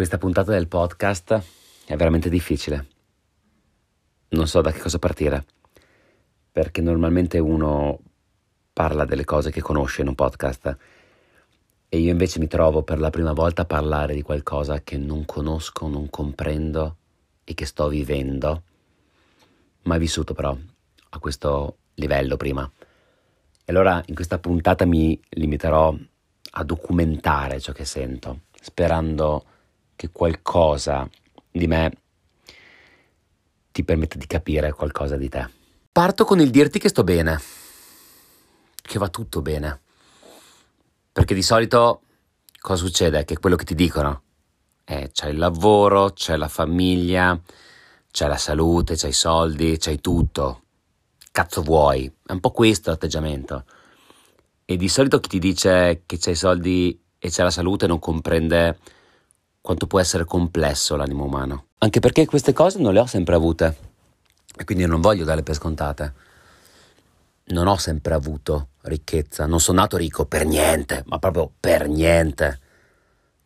Questa puntata del podcast è veramente difficile. Non so da che cosa partire, perché normalmente uno parla delle cose che conosce in un podcast e io invece mi trovo per la prima volta a parlare di qualcosa che non conosco, non comprendo e che sto vivendo, mai vissuto però a questo livello prima. E allora in questa puntata mi limiterò a documentare ciò che sento, sperando che qualcosa di me ti permetta di capire qualcosa di te. Parto con il dirti che sto bene, che va tutto bene. Perché di solito cosa succede? Che quello che ti dicono è c'è il lavoro, c'è la famiglia, c'è la salute, c'è i soldi, c'hai tutto. Cazzo vuoi? È un po' questo l'atteggiamento. E di solito chi ti dice che c'è i soldi e c'è la salute non comprende quanto può essere complesso l'animo umano. Anche perché queste cose non le ho sempre avute. E quindi non voglio darle per scontate. Non ho sempre avuto ricchezza, non sono nato ricco per niente, ma proprio per niente.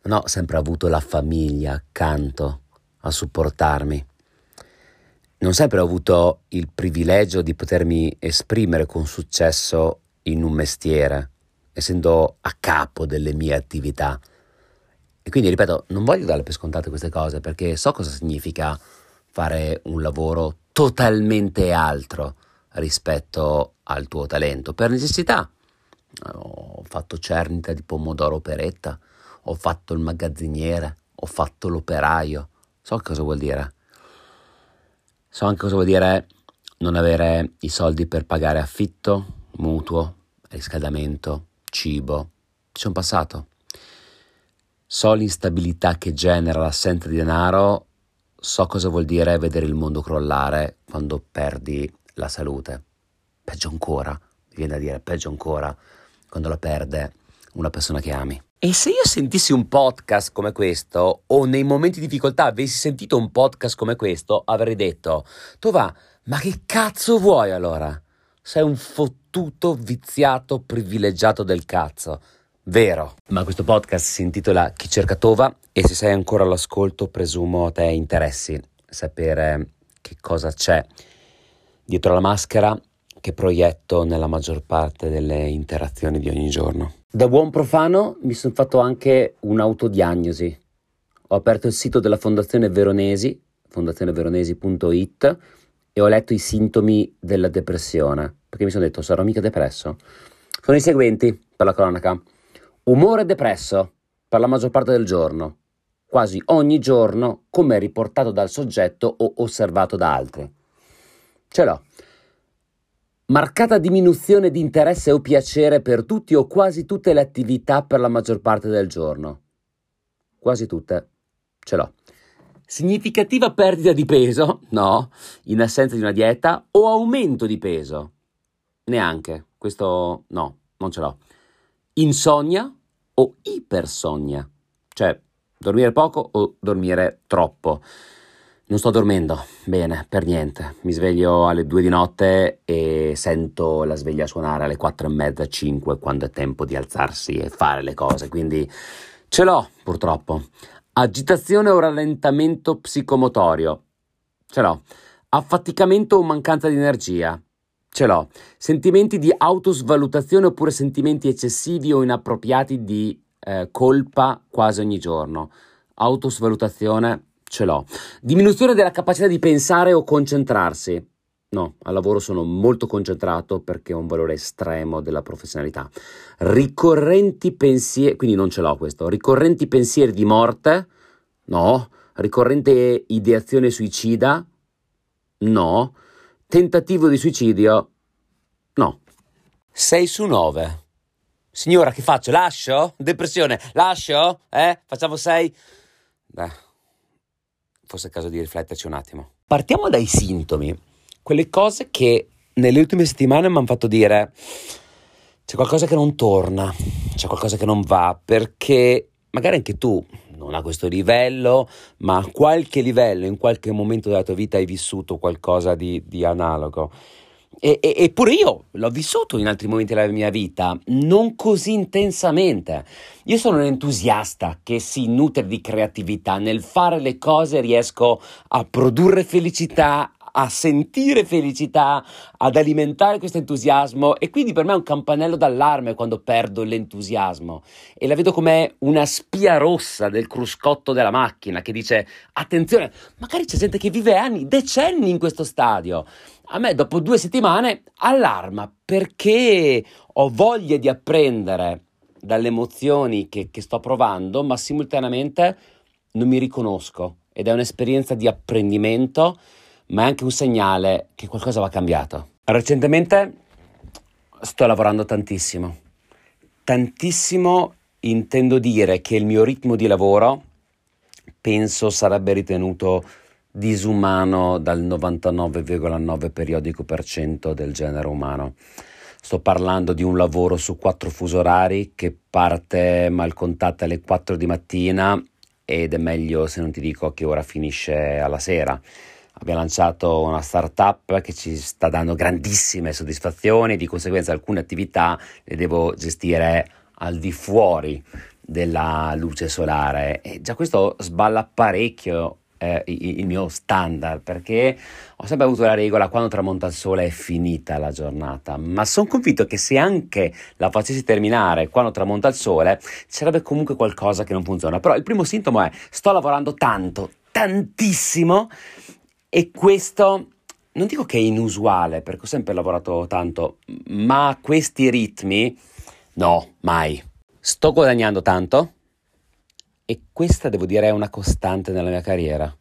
Non ho sempre avuto la famiglia accanto a supportarmi. Non sempre ho avuto il privilegio di potermi esprimere con successo in un mestiere, essendo a capo delle mie attività. E quindi, ripeto, non voglio dare per scontate queste cose perché so cosa significa fare un lavoro totalmente altro rispetto al tuo talento, per necessità. Ho fatto cernita di pomodoro peretta, ho fatto il magazziniere, ho fatto l'operaio, so cosa vuol dire. So anche cosa vuol dire non avere i soldi per pagare affitto, mutuo, riscaldamento, cibo. Ci sono passato. So l'instabilità che genera l'assenza di denaro, so cosa vuol dire vedere il mondo crollare quando perdi la salute. Peggio ancora, mi viene da dire, peggio ancora quando la perde una persona che ami. E se io sentissi un podcast come questo, o nei momenti di difficoltà avessi sentito un podcast come questo, avrei detto, tu va, ma che cazzo vuoi allora? Sei un fottuto, viziato, privilegiato del cazzo. Vero. Ma questo podcast si intitola Chi cerca Tova e se sei ancora all'ascolto presumo a te interessi sapere che cosa c'è dietro la maschera che proietto nella maggior parte delle interazioni di ogni giorno. Da buon profano mi sono fatto anche un'autodiagnosi. Ho aperto il sito della Fondazione Veronesi, fondazioneveronesi.it e ho letto i sintomi della depressione, perché mi sono detto sarò mica depresso. Sono i seguenti per la cronaca. Umore depresso per la maggior parte del giorno, quasi ogni giorno come riportato dal soggetto o osservato da altri. Ce l'ho. Marcata diminuzione di interesse o piacere per tutti o quasi tutte le attività per la maggior parte del giorno. Quasi tutte. Ce l'ho. Significativa perdita di peso? No, in assenza di una dieta o aumento di peso? Neanche, questo no, non ce l'ho. Insonnia o ipersonnia? Cioè, dormire poco o dormire troppo? Non sto dormendo bene, per niente. Mi sveglio alle due di notte e sento la sveglia suonare alle quattro e mezza, cinque, quando è tempo di alzarsi e fare le cose. Quindi ce l'ho, purtroppo. Agitazione o rallentamento psicomotorio. Ce l'ho. Affaticamento o mancanza di energia. Ce l'ho. Sentimenti di autosvalutazione oppure sentimenti eccessivi o inappropriati di eh, colpa quasi ogni giorno. Autosvalutazione ce l'ho. Diminuzione della capacità di pensare o concentrarsi. No, al lavoro sono molto concentrato perché ho un valore estremo della professionalità. Ricorrenti pensieri, quindi non ce l'ho questo, ricorrenti pensieri di morte? No. Ricorrente ideazione suicida? No. Tentativo di suicidio? No. 6 su 9. Signora, che faccio? Lascio? Depressione? Lascio? Eh? Facciamo 6? Beh, forse è caso di rifletterci un attimo. Partiamo dai sintomi quelle cose che nelle ultime settimane mi hanno fatto dire c'è qualcosa che non torna, c'è qualcosa che non va, perché magari anche tu non a questo livello, ma a qualche livello, in qualche momento della tua vita hai vissuto qualcosa di, di analogo. E, e, eppure io l'ho vissuto in altri momenti della mia vita, non così intensamente. Io sono un entusiasta che si nutre di creatività. Nel fare le cose riesco a produrre felicità, a sentire felicità, ad alimentare questo entusiasmo e quindi per me è un campanello d'allarme quando perdo l'entusiasmo e la vedo come una spia rossa del cruscotto della macchina che dice attenzione, magari c'è gente che vive anni, decenni in questo stadio. A me dopo due settimane allarma perché ho voglia di apprendere dalle emozioni che, che sto provando, ma simultaneamente non mi riconosco ed è un'esperienza di apprendimento ma è anche un segnale che qualcosa va cambiato. Recentemente sto lavorando tantissimo, tantissimo intendo dire che il mio ritmo di lavoro penso sarebbe ritenuto disumano dal 99,9 periodico per cento del genere umano. Sto parlando di un lavoro su quattro fuso orari che parte malcontatta alle 4 di mattina ed è meglio se non ti dico a che ora finisce alla sera abbiamo lanciato una startup che ci sta dando grandissime soddisfazioni, di conseguenza alcune attività le devo gestire al di fuori della luce solare. E già questo sballa parecchio eh, il mio standard perché ho sempre avuto la regola quando tramonta il sole è finita la giornata. Ma sono convinto che se anche la facessi terminare quando tramonta il sole sarebbe comunque qualcosa che non funziona. Però il primo sintomo è sto lavorando tanto tantissimo e questo non dico che è inusuale, perché ho sempre lavorato tanto, ma questi ritmi no, mai. Sto guadagnando tanto e questa devo dire è una costante nella mia carriera.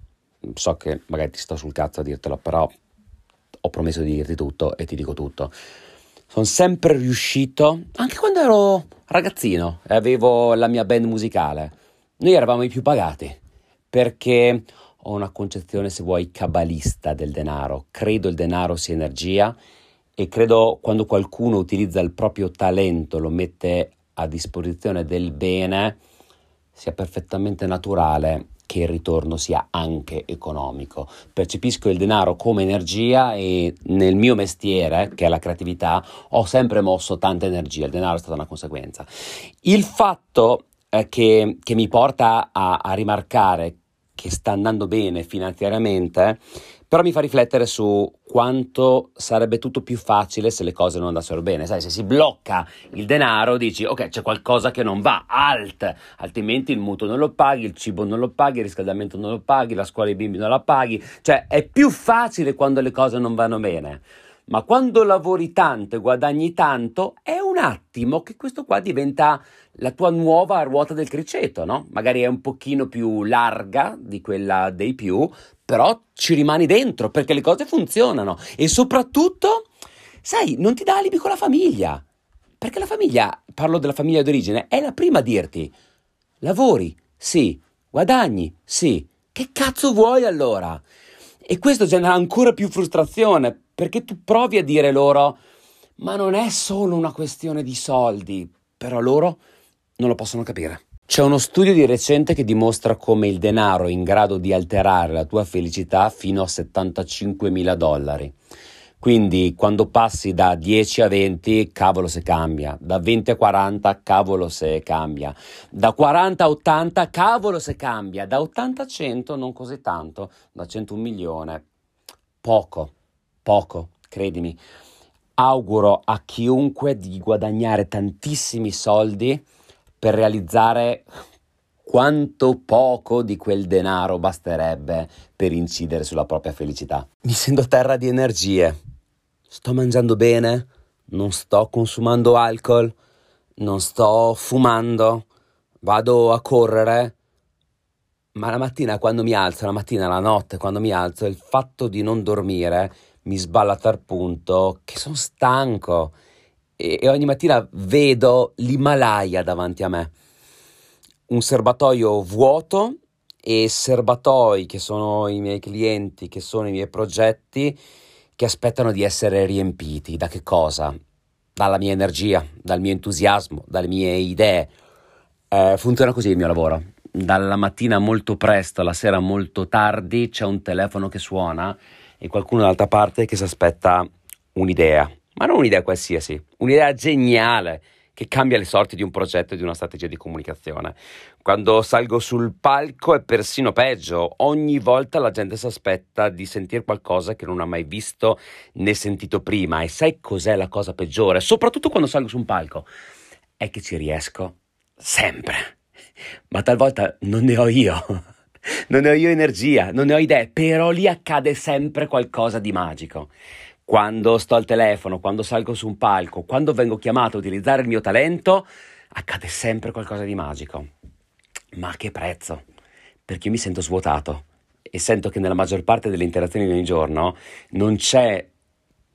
So che magari ti sto sul cazzo a dirtelo, però ho promesso di dirti tutto e ti dico tutto. Sono sempre riuscito, anche quando ero ragazzino e avevo la mia band musicale, noi eravamo i più pagati perché ho una concezione, se vuoi, cabalista del denaro. Credo il denaro sia energia e credo quando qualcuno utilizza il proprio talento, lo mette a disposizione del bene, sia perfettamente naturale che il ritorno sia anche economico. Percepisco il denaro come energia e nel mio mestiere, che è la creatività, ho sempre mosso tanta energia, il denaro è stata una conseguenza. Il fatto che, che, mi porta a, a rimarcare che sta andando bene finanziariamente, però mi fa riflettere su quanto sarebbe tutto più facile se le cose non andassero bene. Sai, se si blocca il denaro, dici ok, c'è qualcosa che non va, alt, altrimenti il mutuo non lo paghi, il cibo non lo paghi, il riscaldamento non lo paghi, la scuola dei bimbi non la paghi. Cioè, è più facile quando le cose non vanno bene. Ma quando lavori tanto e guadagni tanto, è un attimo che questo qua diventa la tua nuova ruota del criceto, no? Magari è un pochino più larga di quella dei più, però ci rimani dentro perché le cose funzionano e soprattutto, sai, non ti dà alibi con la famiglia. Perché la famiglia, parlo della famiglia d'origine, è la prima a dirti lavori, sì, guadagni, sì. Che cazzo vuoi allora? E questo genera ancora più frustrazione perché tu provi a dire loro, ma non è solo una questione di soldi, però loro non lo possono capire. C'è uno studio di recente che dimostra come il denaro è in grado di alterare la tua felicità fino a 75 mila dollari. Quindi quando passi da 10 a 20, cavolo se cambia, da 20 a 40, cavolo se cambia, da 40 a 80, cavolo se cambia, da 80 a 100 non così tanto, da 100 a un milione, poco poco, credimi. Auguro a chiunque di guadagnare tantissimi soldi per realizzare quanto poco di quel denaro basterebbe per incidere sulla propria felicità. Mi sento terra di energie. Sto mangiando bene, non sto consumando alcol, non sto fumando, vado a correre. Ma la mattina quando mi alzo, la mattina, la notte quando mi alzo, il fatto di non dormire mi sballa a tal punto che sono stanco e, e ogni mattina vedo l'Himalaya davanti a me. Un serbatoio vuoto e serbatoi che sono i miei clienti, che sono i miei progetti, che aspettano di essere riempiti. Da che cosa? Dalla mia energia, dal mio entusiasmo, dalle mie idee. Eh, funziona così il mio lavoro. Dalla mattina molto presto alla sera molto tardi c'è un telefono che suona e qualcuno dall'altra parte che si aspetta un'idea, ma non un'idea qualsiasi, un'idea geniale che cambia le sorti di un progetto e di una strategia di comunicazione. Quando salgo sul palco è persino peggio, ogni volta la gente si aspetta di sentire qualcosa che non ha mai visto né sentito prima. E sai cos'è la cosa peggiore, soprattutto quando salgo su un palco, è che ci riesco sempre, ma talvolta non ne ho io. Non ne ho io energia, non ne ho idee, però lì accade sempre qualcosa di magico quando sto al telefono, quando salgo su un palco, quando vengo chiamato a utilizzare il mio talento, accade sempre qualcosa di magico. Ma a che prezzo? Perché io mi sento svuotato e sento che nella maggior parte delle interazioni di ogni giorno non c'è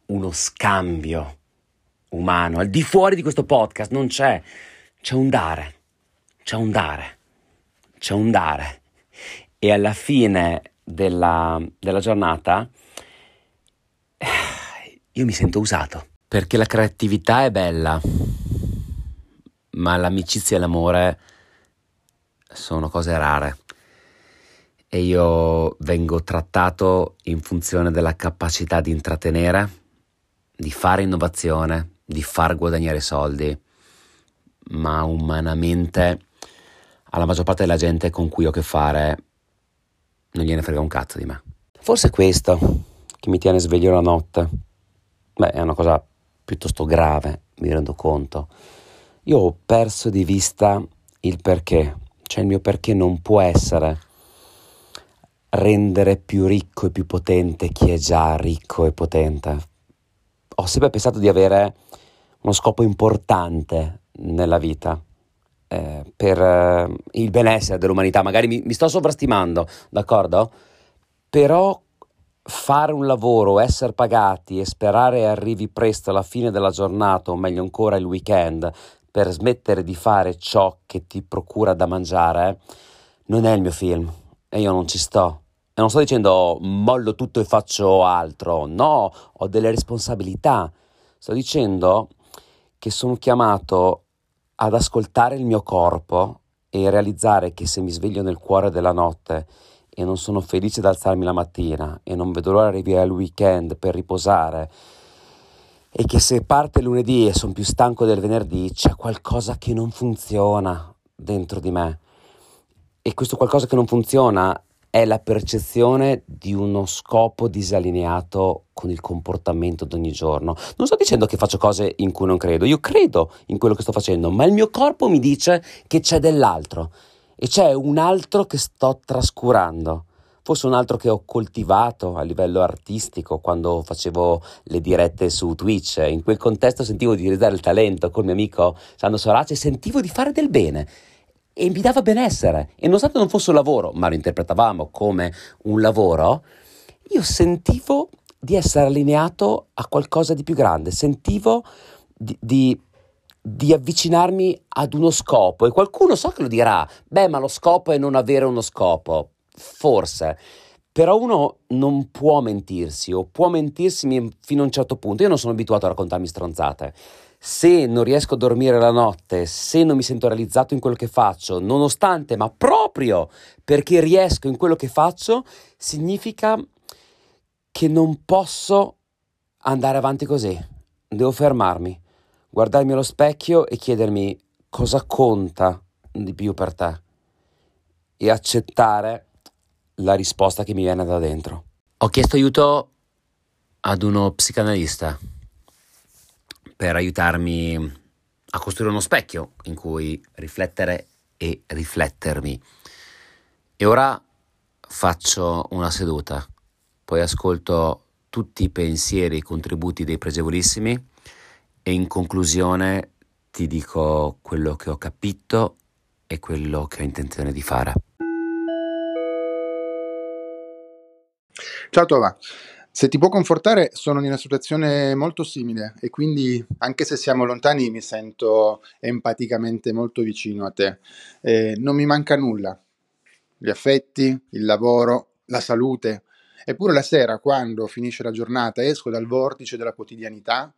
uno scambio umano. Al di fuori di questo podcast non c'è, c'è un dare, c'è un dare, c'è un dare. E alla fine della, della giornata io mi sento usato. Perché la creatività è bella, ma l'amicizia e l'amore sono cose rare. E io vengo trattato in funzione della capacità di intrattenere, di fare innovazione, di far guadagnare soldi, ma umanamente alla maggior parte della gente con cui ho a che fare non gliene frega un cazzo di me. Forse è questo che mi tiene sveglio la notte Beh, è una cosa piuttosto grave, mi rendo conto. Io ho perso di vista il perché, cioè il mio perché non può essere rendere più ricco e più potente chi è già ricco e potente. Ho sempre pensato di avere uno scopo importante nella vita. Eh, per eh, il benessere dell'umanità, magari mi, mi sto sovrastimando, d'accordo? Però fare un lavoro, essere pagati e sperare arrivi presto alla fine della giornata o meglio ancora il weekend per smettere di fare ciò che ti procura da mangiare, non è il mio film e io non ci sto. E non sto dicendo mollo tutto e faccio altro, no, ho delle responsabilità. Sto dicendo che sono chiamato ad ascoltare il mio corpo e realizzare che se mi sveglio nel cuore della notte e non sono felice di alzarmi la mattina e non vedo l'ora di arrivare al weekend per riposare e che se parte lunedì e sono più stanco del venerdì c'è qualcosa che non funziona dentro di me. E questo qualcosa che non funziona è la percezione di uno scopo disallineato con il comportamento di ogni giorno. Non sto dicendo che faccio cose in cui non credo, io credo in quello che sto facendo, ma il mio corpo mi dice che c'è dell'altro e c'è un altro che sto trascurando. Forse un altro che ho coltivato a livello artistico quando facevo le dirette su Twitch. In quel contesto sentivo di utilizzare il talento col mio amico Sandro Sorace e sentivo di fare del bene e mi dava benessere. E nonostante non fosse un lavoro, ma lo interpretavamo come un lavoro, io sentivo di essere allineato a qualcosa di più grande, sentivo di, di di avvicinarmi ad uno scopo. E qualcuno so che lo dirà, beh ma lo scopo è non avere uno scopo, forse, però uno non può mentirsi o può mentirsi fino a un certo punto, io non sono abituato a raccontarmi stronzate, se non riesco a dormire la notte, se non mi sento realizzato in quello che faccio, nonostante, ma proprio perché riesco in quello che faccio, significa che non posso andare avanti così, devo fermarmi guardarmi allo specchio e chiedermi cosa conta di più per te e accettare la risposta che mi viene da dentro. Ho chiesto aiuto ad uno psicanalista per aiutarmi a costruire uno specchio in cui riflettere e riflettermi. E ora faccio una seduta, poi ascolto tutti i pensieri e i contributi dei pregevolissimi e in conclusione ti dico quello che ho capito e quello che ho intenzione di fare. Ciao Tova, se ti può confortare sono in una situazione molto simile e quindi anche se siamo lontani mi sento empaticamente molto vicino a te. Eh, non mi manca nulla, gli affetti, il lavoro, la salute. Eppure la sera, quando finisce la giornata, esco dal vortice della quotidianità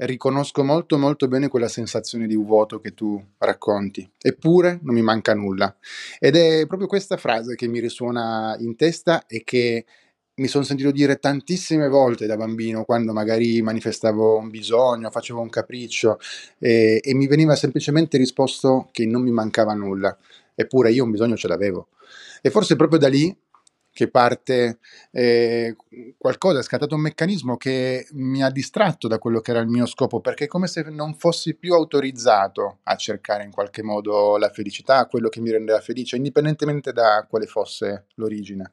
riconosco molto molto bene quella sensazione di vuoto che tu racconti, eppure non mi manca nulla. Ed è proprio questa frase che mi risuona in testa e che mi sono sentito dire tantissime volte da bambino, quando magari manifestavo un bisogno, facevo un capriccio, e, e mi veniva semplicemente risposto che non mi mancava nulla, eppure io un bisogno ce l'avevo. E forse proprio da lì che parte eh, qualcosa, è scattato un meccanismo che mi ha distratto da quello che era il mio scopo, perché è come se non fossi più autorizzato a cercare in qualche modo la felicità, quello che mi rendeva felice, indipendentemente da quale fosse l'origine.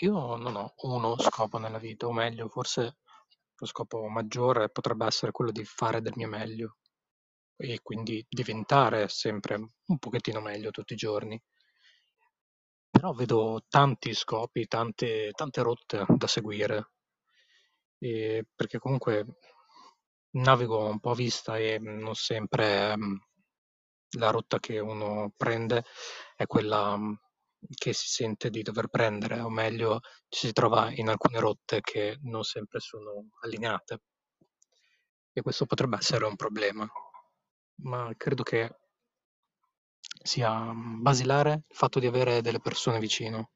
Io non ho uno scopo nella vita, o meglio, forse lo scopo maggiore potrebbe essere quello di fare del mio meglio e quindi diventare sempre un pochettino meglio tutti i giorni. Però vedo tanti scopi, tante, tante rotte da seguire, e perché comunque navigo un po' a vista e non sempre um, la rotta che uno prende è quella um, che si sente di dover prendere, o meglio, ci si trova in alcune rotte che non sempre sono allineate. E questo potrebbe essere un problema ma credo che sia mm, basilare il fatto di avere delle persone vicino,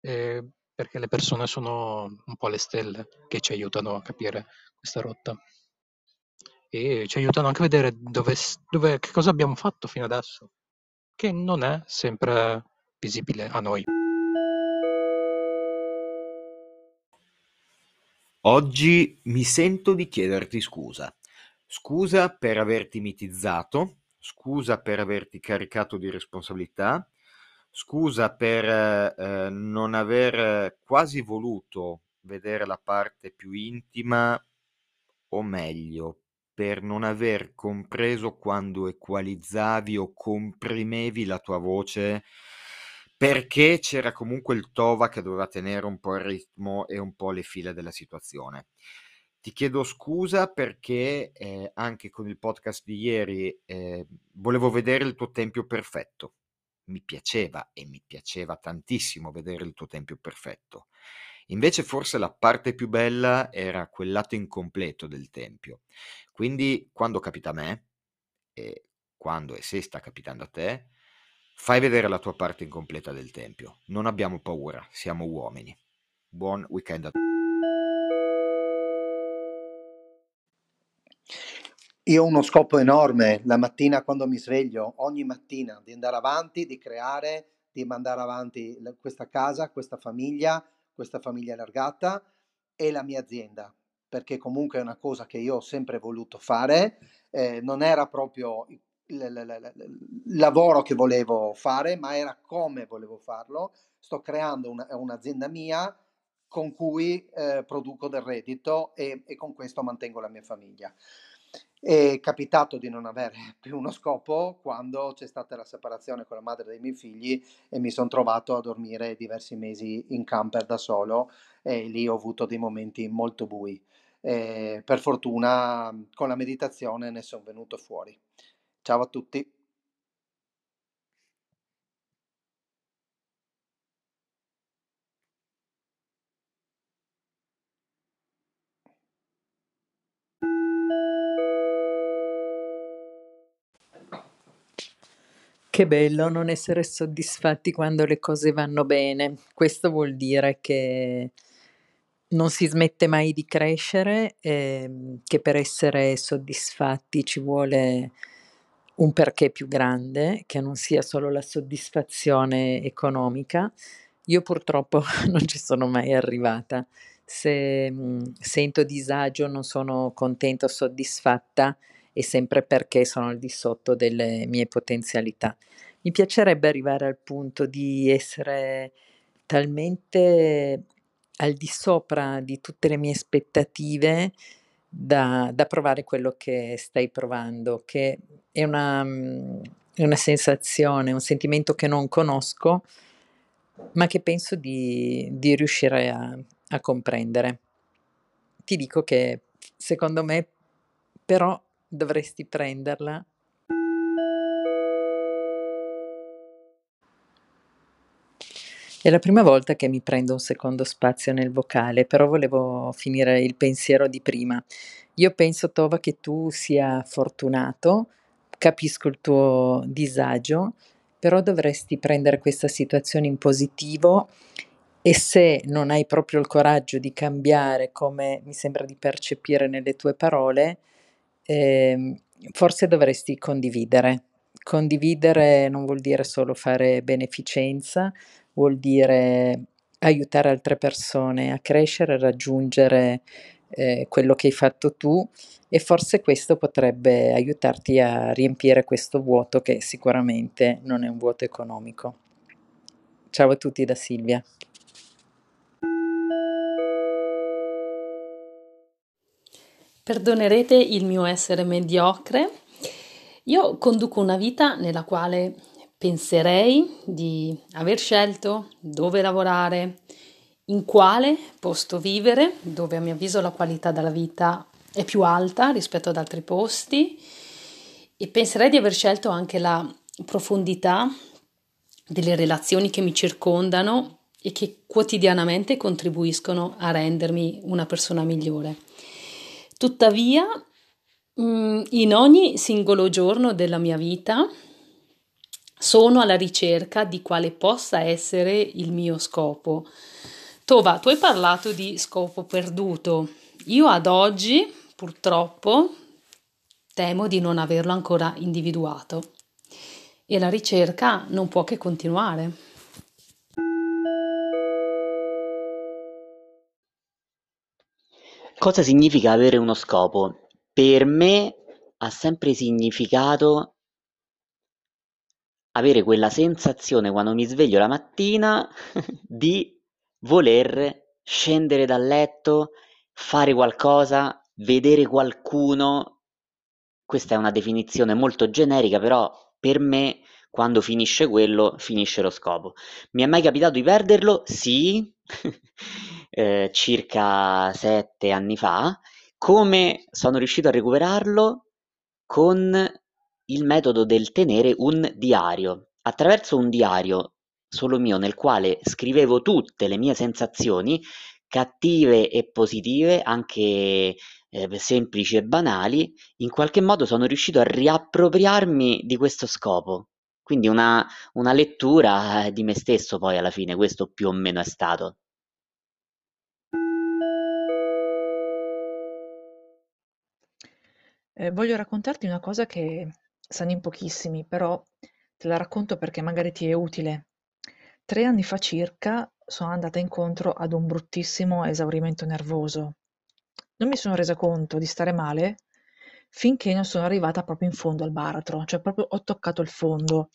ehm, perché le persone sono un po' le stelle che ci aiutano a capire questa rotta. E ci aiutano anche a vedere dove dove che cosa abbiamo fatto fino adesso, che non è sempre visibile a noi. Oggi mi sento di chiederti scusa. Scusa per averti mitizzato, scusa per averti caricato di responsabilità, scusa per eh, non aver quasi voluto vedere la parte più intima, o meglio, per non aver compreso quando equalizzavi o comprimevi la tua voce perché c'era comunque il Tova che doveva tenere un po' il ritmo e un po' le file della situazione. Ti chiedo scusa perché eh, anche con il podcast di ieri eh, volevo vedere il tuo tempio perfetto. Mi piaceva e mi piaceva tantissimo vedere il tuo tempio perfetto. Invece forse la parte più bella era quel lato incompleto del tempio. Quindi quando capita a me, e quando e se sta capitando a te, fai vedere la tua parte incompleta del tempio. Non abbiamo paura, siamo uomini. Buon weekend a tutti. Io ho uno scopo enorme la mattina quando mi sveglio, ogni mattina, di andare avanti, di creare, di mandare avanti questa casa, questa famiglia, questa famiglia allargata e la mia azienda, perché comunque è una cosa che io ho sempre voluto fare, eh, non era proprio il, lavoro che volevo fare, ma era come volevo farlo. Sto creando una, un'azienda mia con cui eh, produco del reddito e, e con questo mantengo la mia famiglia. È capitato di non avere più uno scopo quando c'è stata la separazione con la madre dei miei figli e mi sono trovato a dormire diversi mesi in camper da solo e lì ho avuto dei momenti molto bui. E per fortuna con la meditazione ne sono venuto fuori. Ciao a tutti. Che bello non essere soddisfatti quando le cose vanno bene. Questo vuol dire che non si smette mai di crescere, ehm, che per essere soddisfatti ci vuole un perché più grande, che non sia solo la soddisfazione economica. Io purtroppo non ci sono mai arrivata. Se mh, sento disagio, non sono contenta o soddisfatta, è sempre perché sono al di sotto delle mie potenzialità. Mi piacerebbe arrivare al punto di essere talmente al di sopra di tutte le mie aspettative da, da provare quello che stai provando, che è una, è una sensazione, un sentimento che non conosco, ma che penso di, di riuscire a, a comprendere. Ti dico che secondo me però dovresti prenderla. È la prima volta che mi prendo un secondo spazio nel vocale, però volevo finire il pensiero di prima. Io penso, Tova, che tu sia fortunato, capisco il tuo disagio però dovresti prendere questa situazione in positivo e se non hai proprio il coraggio di cambiare, come mi sembra di percepire nelle tue parole, eh, forse dovresti condividere. Condividere non vuol dire solo fare beneficenza, vuol dire aiutare altre persone a crescere, a raggiungere eh, quello che hai fatto tu e forse questo potrebbe aiutarti a riempire questo vuoto che sicuramente non è un vuoto economico. Ciao a tutti da Silvia. Perdonerete il mio essere mediocre. Io conduco una vita nella quale penserei di aver scelto dove lavorare, in quale posto vivere, dove a mio avviso la qualità della vita è più alta rispetto ad altri posti e penserei di aver scelto anche la profondità delle relazioni che mi circondano e che quotidianamente contribuiscono a rendermi una persona migliore. Tuttavia, in ogni singolo giorno della mia vita sono alla ricerca di quale possa essere il mio scopo. Tova, tu hai parlato di scopo perduto. Io ad oggi, purtroppo, temo di non averlo ancora individuato e la ricerca non può che continuare. Cosa significa avere uno scopo? Per me ha sempre significato avere quella sensazione quando mi sveglio la mattina di voler scendere dal letto, fare qualcosa, vedere qualcuno. Questa è una definizione molto generica, però per me quando finisce quello, finisce lo scopo. Mi è mai capitato di perderlo? Sì, eh, circa sette anni fa. Come sono riuscito a recuperarlo? Con il metodo del tenere un diario. Attraverso un diario solo mio nel quale scrivevo tutte le mie sensazioni, cattive e positive, anche eh, semplici e banali, in qualche modo sono riuscito a riappropriarmi di questo scopo. Quindi una, una lettura eh, di me stesso poi alla fine, questo più o meno è stato. Eh, voglio raccontarti una cosa che sanno in pochissimi, però te la racconto perché magari ti è utile. Tre anni fa circa sono andata incontro ad un bruttissimo esaurimento nervoso. Non mi sono resa conto di stare male finché non sono arrivata proprio in fondo al baratro, cioè proprio ho toccato il fondo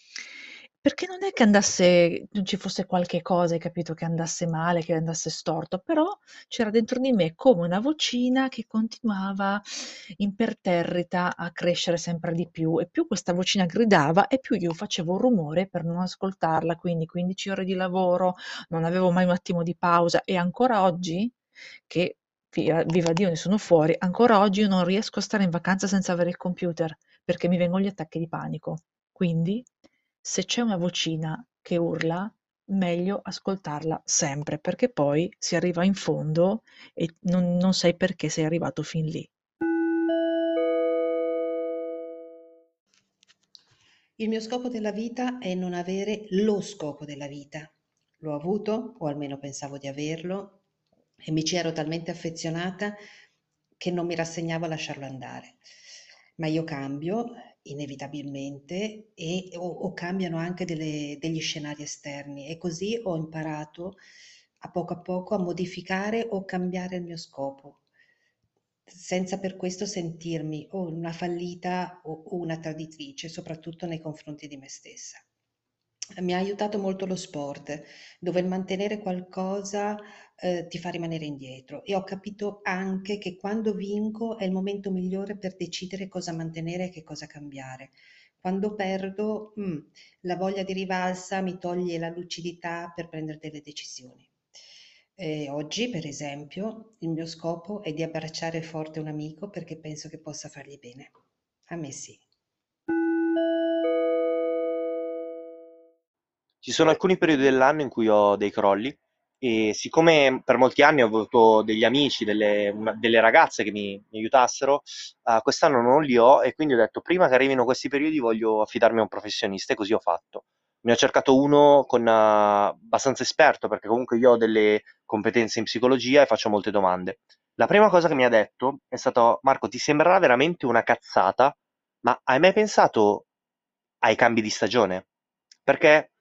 perché non è che andasse non ci fosse qualche cosa, hai capito, che andasse male, che andasse storto, però c'era dentro di me come una vocina che continuava imperterrita a crescere sempre di più e più questa vocina gridava e più io facevo rumore per non ascoltarla, quindi 15 ore di lavoro, non avevo mai un attimo di pausa e ancora oggi che viva Dio ne sono fuori, ancora oggi io non riesco a stare in vacanza senza avere il computer perché mi vengono gli attacchi di panico. Quindi se c'è una vocina che urla, meglio ascoltarla sempre, perché poi si arriva in fondo e non, non sai perché sei arrivato fin lì. Il mio scopo della vita è non avere lo scopo della vita. L'ho avuto, o almeno pensavo di averlo, e mi ci ero talmente affezionata che non mi rassegnavo a lasciarlo andare. Ma io cambio inevitabilmente e, o, o cambiano anche delle, degli scenari esterni e così ho imparato a poco a poco a modificare o cambiare il mio scopo senza per questo sentirmi o una fallita o una traditrice, soprattutto nei confronti di me stessa. Mi ha aiutato molto lo sport, dove il mantenere qualcosa eh, ti fa rimanere indietro e ho capito anche che quando vinco è il momento migliore per decidere cosa mantenere e che cosa cambiare. Quando perdo, mm, la voglia di rivalsa mi toglie la lucidità per prendere delle decisioni. E oggi, per esempio, il mio scopo è di abbracciare forte un amico perché penso che possa fargli bene. A me sì. Ci sono alcuni periodi dell'anno in cui ho dei crolli e siccome per molti anni ho avuto degli amici, delle, delle ragazze che mi, mi aiutassero, uh, quest'anno non li ho e quindi ho detto prima che arrivino questi periodi voglio affidarmi a un professionista e così ho fatto. ne ho cercato uno con, uh, abbastanza esperto, perché comunque io ho delle competenze in psicologia e faccio molte domande. La prima cosa che mi ha detto è stato, Marco, ti sembrerà veramente una cazzata, ma hai mai pensato ai cambi di stagione? Perché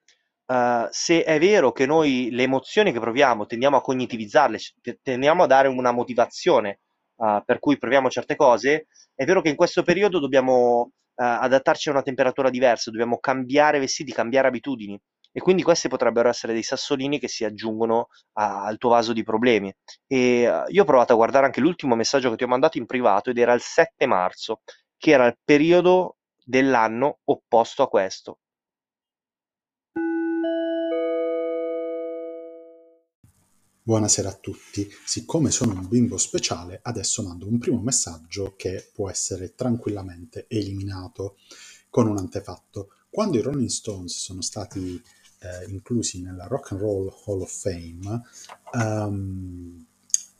uh, se è vero che noi le emozioni che proviamo tendiamo a cognitivizzarle, tendiamo a dare una motivazione uh, per cui proviamo certe cose, è vero che in questo periodo dobbiamo uh, adattarci a una temperatura diversa, dobbiamo cambiare vestiti, cambiare abitudini e quindi questi potrebbero essere dei sassolini che si aggiungono a, al tuo vaso di problemi. E uh, io ho provato a guardare anche l'ultimo messaggio che ti ho mandato in privato ed era il 7 marzo, che era il periodo dell'anno opposto a questo. Buonasera a tutti, siccome sono un bimbo speciale adesso mando un primo messaggio che può essere tranquillamente eliminato con un antefatto. Quando i Rolling Stones sono stati eh, inclusi nella Rock and Roll Hall of Fame, um,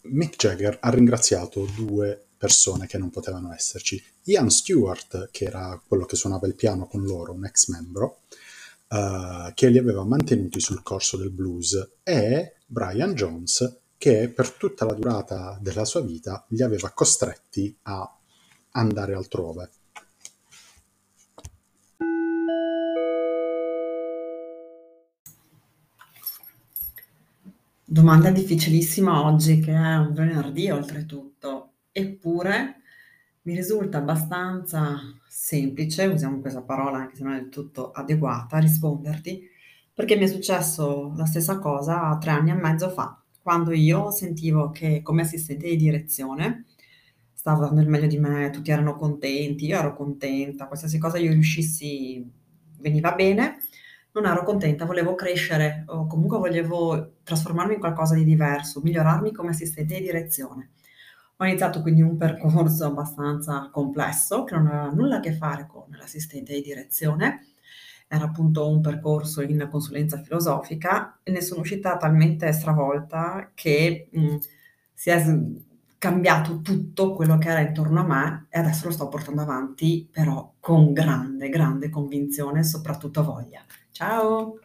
Mick Jagger ha ringraziato due persone che non potevano esserci. Ian Stewart, che era quello che suonava il piano con loro, un ex membro, uh, che li aveva mantenuti sul corso del blues, e Brian Jones che per tutta la durata della sua vita li aveva costretti a andare altrove. Domanda difficilissima oggi, che è un venerdì oltretutto, eppure mi risulta abbastanza semplice, usiamo questa parola anche se non è del tutto adeguata, risponderti perché mi è successo la stessa cosa tre anni e mezzo fa, quando io sentivo che come assistente di direzione stavo dando il meglio di me, tutti erano contenti, io ero contenta, qualsiasi cosa io riuscissi veniva bene, non ero contenta, volevo crescere o comunque volevo trasformarmi in qualcosa di diverso, migliorarmi come assistente di direzione. Ho iniziato quindi un percorso abbastanza complesso che non aveva nulla a che fare con l'assistente di direzione, era appunto un percorso in consulenza filosofica e ne sono uscita talmente stravolta che mh, si è cambiato tutto quello che era intorno a me e adesso lo sto portando avanti però con grande, grande convinzione e soprattutto voglia. Ciao!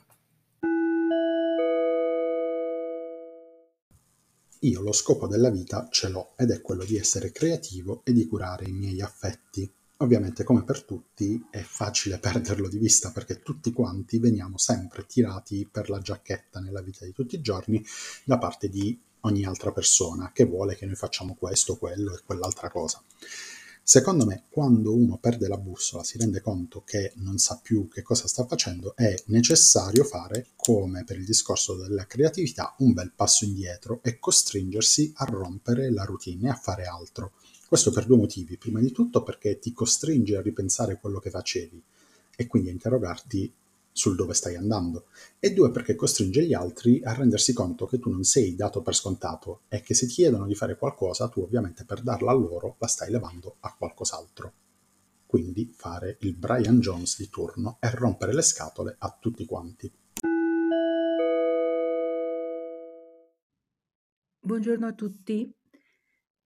Io lo scopo della vita ce l'ho ed è quello di essere creativo e di curare i miei affetti. Ovviamente, come per tutti, è facile perderlo di vista perché tutti quanti veniamo sempre tirati per la giacchetta nella vita di tutti i giorni da parte di ogni altra persona che vuole che noi facciamo questo, quello e quell'altra cosa. Secondo me, quando uno perde la bussola, si rende conto che non sa più che cosa sta facendo, è necessario fare, come per il discorso della creatività, un bel passo indietro e costringersi a rompere la routine e a fare altro. Questo per due motivi. Prima di tutto perché ti costringe a ripensare quello che facevi e quindi a interrogarti sul dove stai andando. E due perché costringe gli altri a rendersi conto che tu non sei dato per scontato e che se ti chiedono di fare qualcosa, tu ovviamente per darla a loro la stai levando a qualcos'altro. Quindi fare il Brian Jones di turno e rompere le scatole a tutti quanti. Buongiorno a tutti.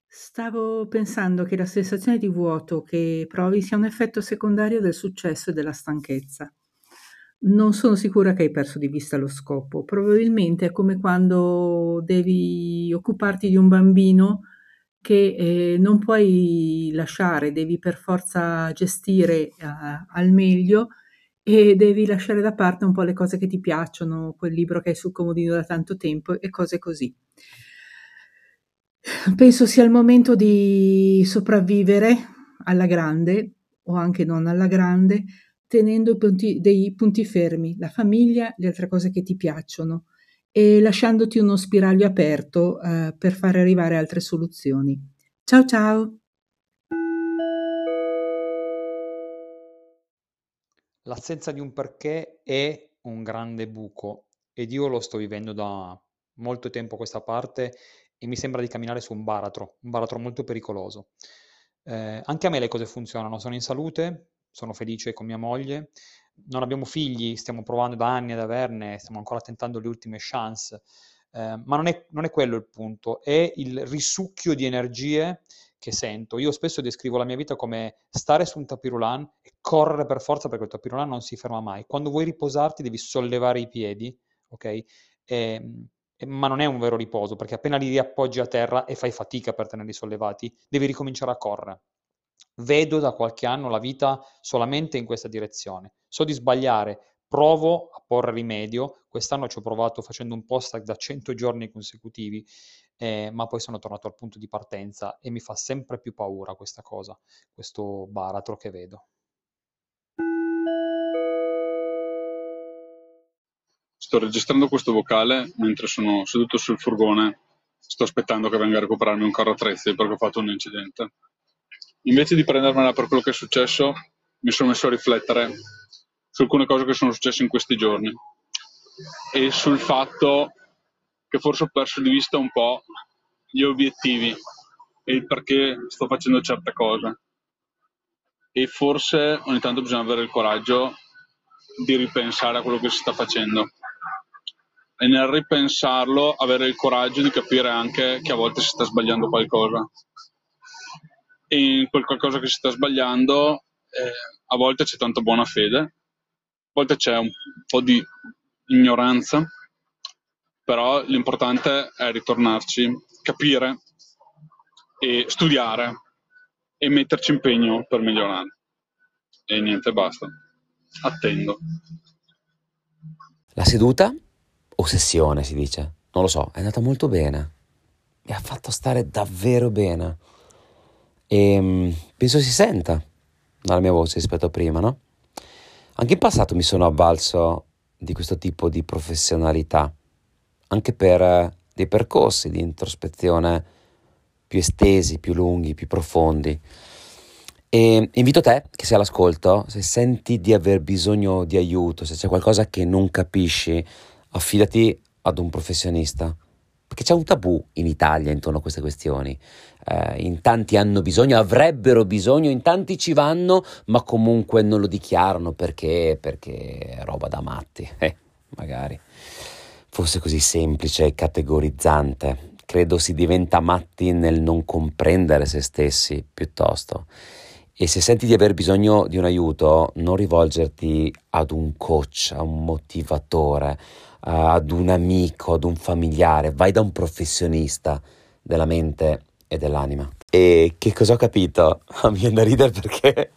Stavo pensando che la sensazione di vuoto che provi sia un effetto secondario del successo e della stanchezza. Non sono sicura che hai perso di vista lo scopo. Probabilmente è come quando devi occuparti di un bambino che eh, non puoi lasciare, devi per forza gestire uh, al meglio e devi lasciare da parte un po' le cose che ti piacciono, quel libro che hai sul comodino da tanto tempo e cose così. Penso sia il momento di sopravvivere alla grande, o anche non alla grande, tenendo punti, dei punti fermi, la famiglia, le altre cose che ti piacciono e lasciandoti uno spiraglio aperto eh, per fare arrivare altre soluzioni. Ciao ciao! L'assenza di un perché è un grande buco ed io lo sto vivendo da molto tempo a questa parte e mi sembra di camminare su un baratro, un baratro molto pericoloso. Eh, anche a me le cose funzionano, sono in salute, sono felice con mia moglie, non abbiamo figli, stiamo provando da anni ad averne, stiamo ancora tentando le ultime chance, eh, ma non è, non è quello il punto, è il risucchio di energie che sento. Io spesso descrivo la mia vita come stare su un tapirulan e correre per forza perché il tapirulan non si ferma mai. Quando vuoi riposarti devi sollevare i piedi, ok? E, ehm, ma non è un vero riposo perché appena li riappoggi a terra e fai fatica per tenerli sollevati, devi ricominciare a correre. Vedo da qualche anno la vita solamente in questa direzione. So di sbagliare, provo a porre rimedio. Quest'anno ci ho provato facendo un post da 100 giorni consecutivi, eh, ma poi sono tornato al punto di partenza e mi fa sempre più paura questa cosa, questo baratro che vedo. Sto registrando questo vocale mentre sono seduto sul furgone. Sto aspettando che venga a recuperarmi un carro attrezzi perché ho fatto un incidente. Invece di prendermela per quello che è successo, mi sono messo a riflettere su alcune cose che sono successe in questi giorni e sul fatto che forse ho perso di vista un po' gli obiettivi e il perché sto facendo certe cose. E forse ogni tanto bisogna avere il coraggio di ripensare a quello che si sta facendo e nel ripensarlo avere il coraggio di capire anche che a volte si sta sbagliando qualcosa e in quel qualcosa che si sta sbagliando eh, a volte c'è tanta buona fede, a volte c'è un po' di ignoranza, però l'importante è ritornarci, capire e studiare e metterci impegno per migliorare. E niente, basta. Attendo. La seduta ossessione, si dice. Non lo so, è andata molto bene. Mi ha fatto stare davvero bene. E mm, penso si senta dalla mia voce rispetto a prima, no? Anche in passato mi sono avvalso di questo tipo di professionalità, anche per eh, dei percorsi di introspezione più estesi, più lunghi, più profondi. E invito te che sei all'ascolto, se senti di aver bisogno di aiuto, se c'è qualcosa che non capisci, affidati ad un professionista. Perché c'è un tabù in Italia intorno a queste questioni. Eh, in tanti hanno bisogno, avrebbero bisogno, in tanti ci vanno, ma comunque non lo dichiarano perché, perché è roba da matti. Eh, magari. Fosse così semplice e categorizzante. Credo si diventa matti nel non comprendere se stessi piuttosto. E se senti di aver bisogno di un aiuto, non rivolgerti ad un coach, a un motivatore, ad un amico, ad un familiare, vai da un professionista della mente e dell'anima. E che cosa ho capito? Mi viene da ridere perché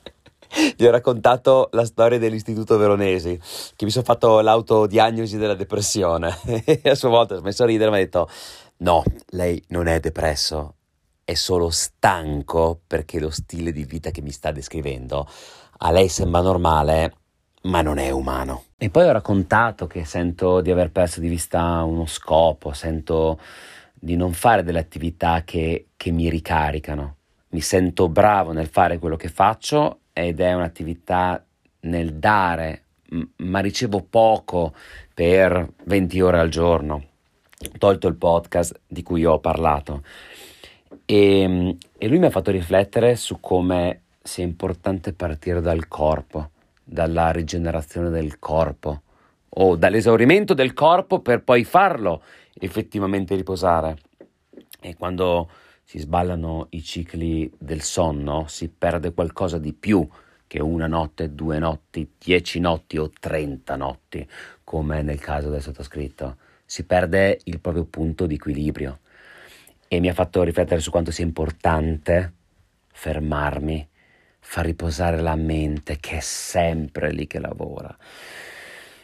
gli ho raccontato la storia dell'Istituto Veronesi, che mi sono fatto l'autodiagnosi della depressione e a sua volta ho smesso a ridere e mi ha detto no, lei non è depresso, è solo stanco perché lo stile di vita che mi sta descrivendo a lei sembra normale, ma non è umano. E poi ho raccontato che sento di aver perso di vista uno scopo, sento di non fare delle attività che, che mi ricaricano. Mi sento bravo nel fare quello che faccio ed è un'attività nel dare, ma ricevo poco per 20 ore al giorno. Tolto il podcast di cui ho parlato. E, e lui mi ha fatto riflettere su come sia importante partire dal corpo dalla rigenerazione del corpo o dall'esaurimento del corpo per poi farlo effettivamente riposare. E quando si sballano i cicli del sonno si perde qualcosa di più che una notte, due notti, dieci notti o trenta notti, come nel caso del sottoscritto. Si perde il proprio punto di equilibrio. E mi ha fatto riflettere su quanto sia importante fermarmi fa riposare la mente che è sempre lì che lavora.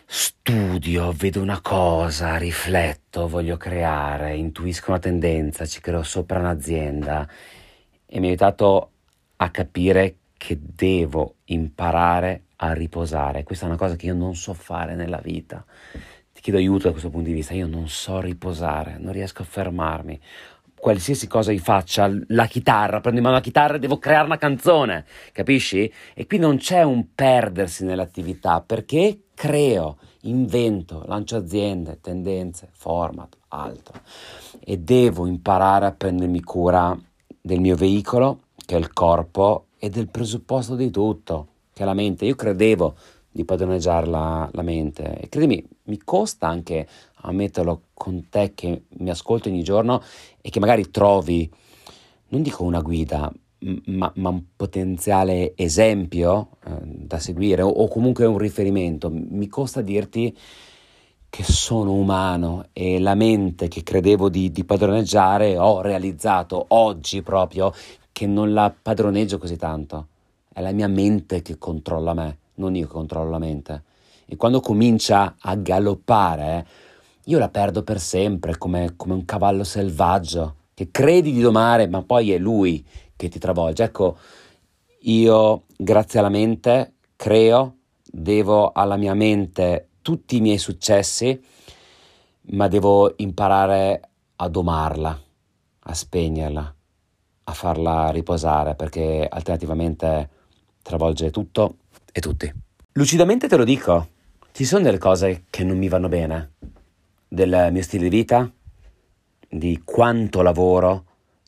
Studio, vedo una cosa, rifletto, voglio creare, intuisco una tendenza, ci creo sopra un'azienda e mi ha aiutato a capire che devo imparare a riposare. Questa è una cosa che io non so fare nella vita. Ti chiedo aiuto da questo punto di vista, io non so riposare, non riesco a fermarmi qualsiasi cosa io faccia, la chitarra, prendo in mano la chitarra e devo creare una canzone, capisci? E qui non c'è un perdersi nell'attività perché creo, invento, lancio aziende, tendenze, format, altro. E devo imparare a prendermi cura del mio veicolo, che è il corpo, e del presupposto di tutto, che è la mente. Io credevo di padroneggiare la, la mente e credimi, mi costa anche ammetterlo con te che mi ascolti ogni giorno e che magari trovi, non dico una guida, ma, ma un potenziale esempio eh, da seguire o, o comunque un riferimento. Mi costa dirti che sono umano e la mente che credevo di, di padroneggiare ho realizzato oggi proprio che non la padroneggio così tanto. È la mia mente che controlla me, non io che controllo la mente. E quando comincia a galoppare, io la perdo per sempre, come, come un cavallo selvaggio, che credi di domare, ma poi è lui che ti travolge. Ecco, io, grazie alla mente, creo, devo alla mia mente tutti i miei successi, ma devo imparare a domarla, a spegnerla, a farla riposare, perché alternativamente travolge tutto e tutti. Lucidamente te lo dico, ci sono delle cose che non mi vanno bene, del mio stile di vita, di quanto lavoro,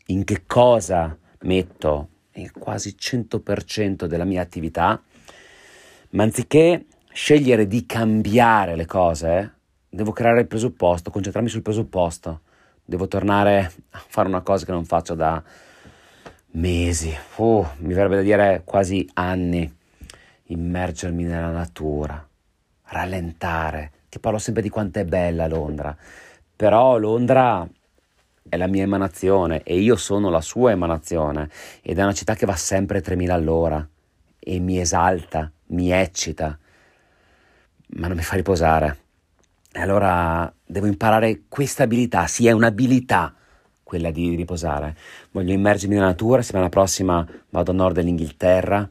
in che cosa metto il quasi 100% della mia attività, ma anziché scegliere di cambiare le cose, devo creare il presupposto, concentrarmi sul presupposto, devo tornare a fare una cosa che non faccio da mesi, uh, mi verrebbe da dire quasi anni, immergermi nella natura, rallentare, che parlo sempre di quanto è bella Londra, però Londra è la mia emanazione e io sono la sua emanazione ed è una città che va sempre a 3000 all'ora e mi esalta, mi eccita, ma non mi fa riposare. Allora devo imparare questa abilità, sì è un'abilità quella di riposare. Voglio immergermi nella natura, settimana prossima vado a nord dell'Inghilterra,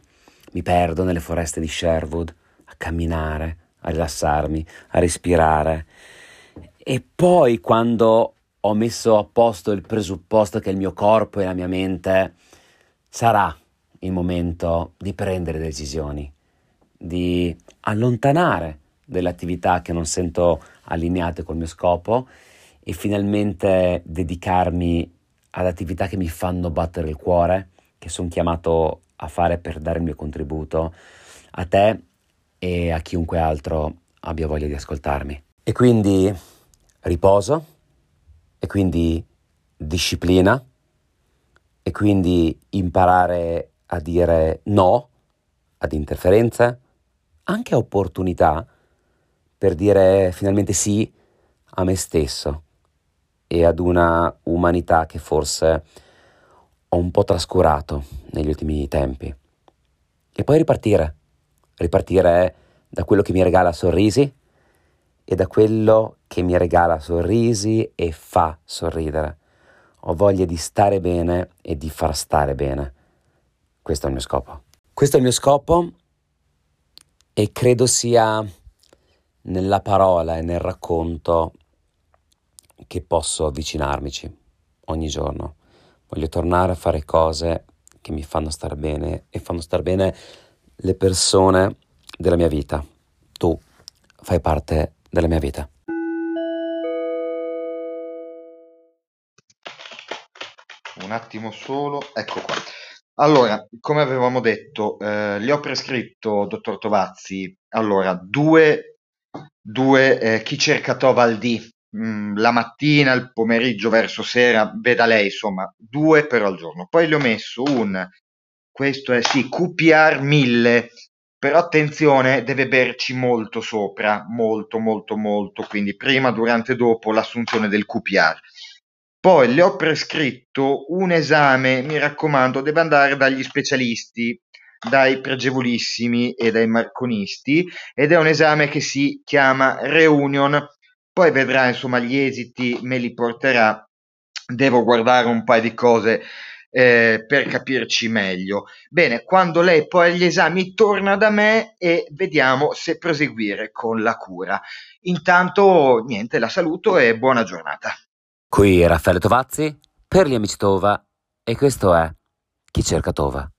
mi perdo nelle foreste di Sherwood a camminare, a rilassarmi, a respirare. E poi quando ho messo a posto il presupposto che il mio corpo e la mia mente sarà il momento di prendere decisioni, di allontanare delle attività che non sento allineate col mio scopo e finalmente dedicarmi ad attività che mi fanno battere il cuore, che sono chiamato a fare per dare il mio contributo a te e a chiunque altro abbia voglia di ascoltarmi. E quindi riposo, e quindi disciplina, e quindi imparare a dire no ad interferenze, anche a opportunità, per dire finalmente sì a me stesso e ad una umanità che forse ho un po' trascurato negli ultimi tempi. E poi ripartire, ripartire da quello che mi regala sorrisi e da quello che mi regala sorrisi e fa sorridere. Ho voglia di stare bene e di far stare bene. Questo è il mio scopo. Questo è il mio scopo e credo sia nella parola e nel racconto che posso avvicinarmici ogni giorno. Voglio tornare a fare cose che mi fanno stare bene e fanno stare bene le persone della mia vita. Tu fai parte della mia vita. Un attimo solo, ecco qua. Allora, come avevamo detto, eh, gli ho prescritto, dottor Tovazzi, allora, due, due eh, chi cerca Tovaldi, mm, la mattina, il pomeriggio, verso sera, veda lei, insomma, due però al giorno. Poi le ho messo un, questo è sì, QPR 1000, però attenzione, deve berci molto sopra, molto, molto, molto, quindi prima, durante e dopo l'assunzione del QPR. Poi le ho prescritto un esame, mi raccomando, deve andare dagli specialisti, dai pregevolissimi e dai marconisti, ed è un esame che si chiama Reunion. Poi vedrà, insomma, gli esiti me li porterà. Devo guardare un paio di cose eh, per capirci meglio. Bene, quando lei poi agli esami torna da me e vediamo se proseguire con la cura. Intanto, niente, la saluto e buona giornata. Qui Raffaele Tovazzi per gli amici Tova e questo è Chi cerca Tova.